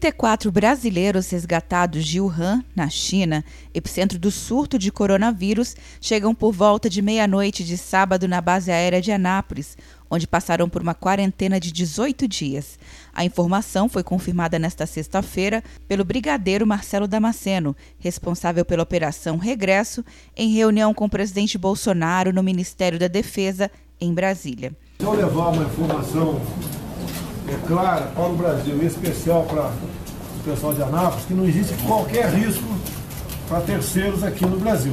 34 brasileiros resgatados de Wuhan, na China, epicentro do surto de coronavírus, chegam por volta de meia-noite de sábado na base aérea de Anápolis, onde passaram por uma quarentena de 18 dias. A informação foi confirmada nesta sexta-feira pelo brigadeiro Marcelo Damasceno, responsável pela operação Regresso, em reunião com o presidente Bolsonaro no Ministério da Defesa, em Brasília. Eu levar uma informação é clara para o Brasil, em especial para o pessoal de Anápolis, que não existe qualquer risco para terceiros aqui no Brasil.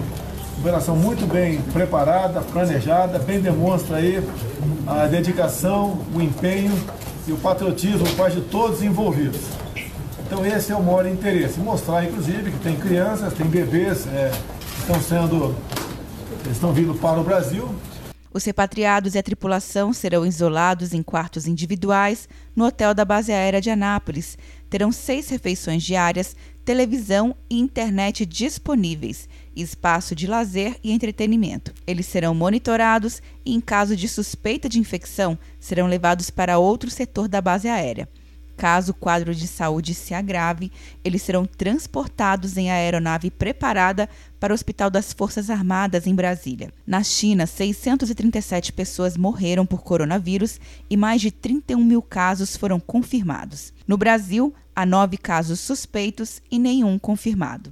Operação muito bem preparada, planejada, bem demonstra aí a dedicação, o empenho e o patriotismo parte de todos envolvidos. Então esse é o maior interesse, mostrar inclusive que tem crianças, tem bebês é, estão sendo, estão vindo para o Brasil os repatriados e a tripulação serão isolados em quartos individuais no hotel da base aérea de Anápolis. Terão seis refeições diárias, televisão e internet disponíveis, espaço de lazer e entretenimento. Eles serão monitorados e, em caso de suspeita de infecção, serão levados para outro setor da base aérea. Caso o quadro de saúde se agrave, eles serão transportados em aeronave preparada para o Hospital das Forças Armadas em Brasília. Na China, 637 pessoas morreram por coronavírus e mais de 31 mil casos foram confirmados. No Brasil, há nove casos suspeitos e nenhum confirmado.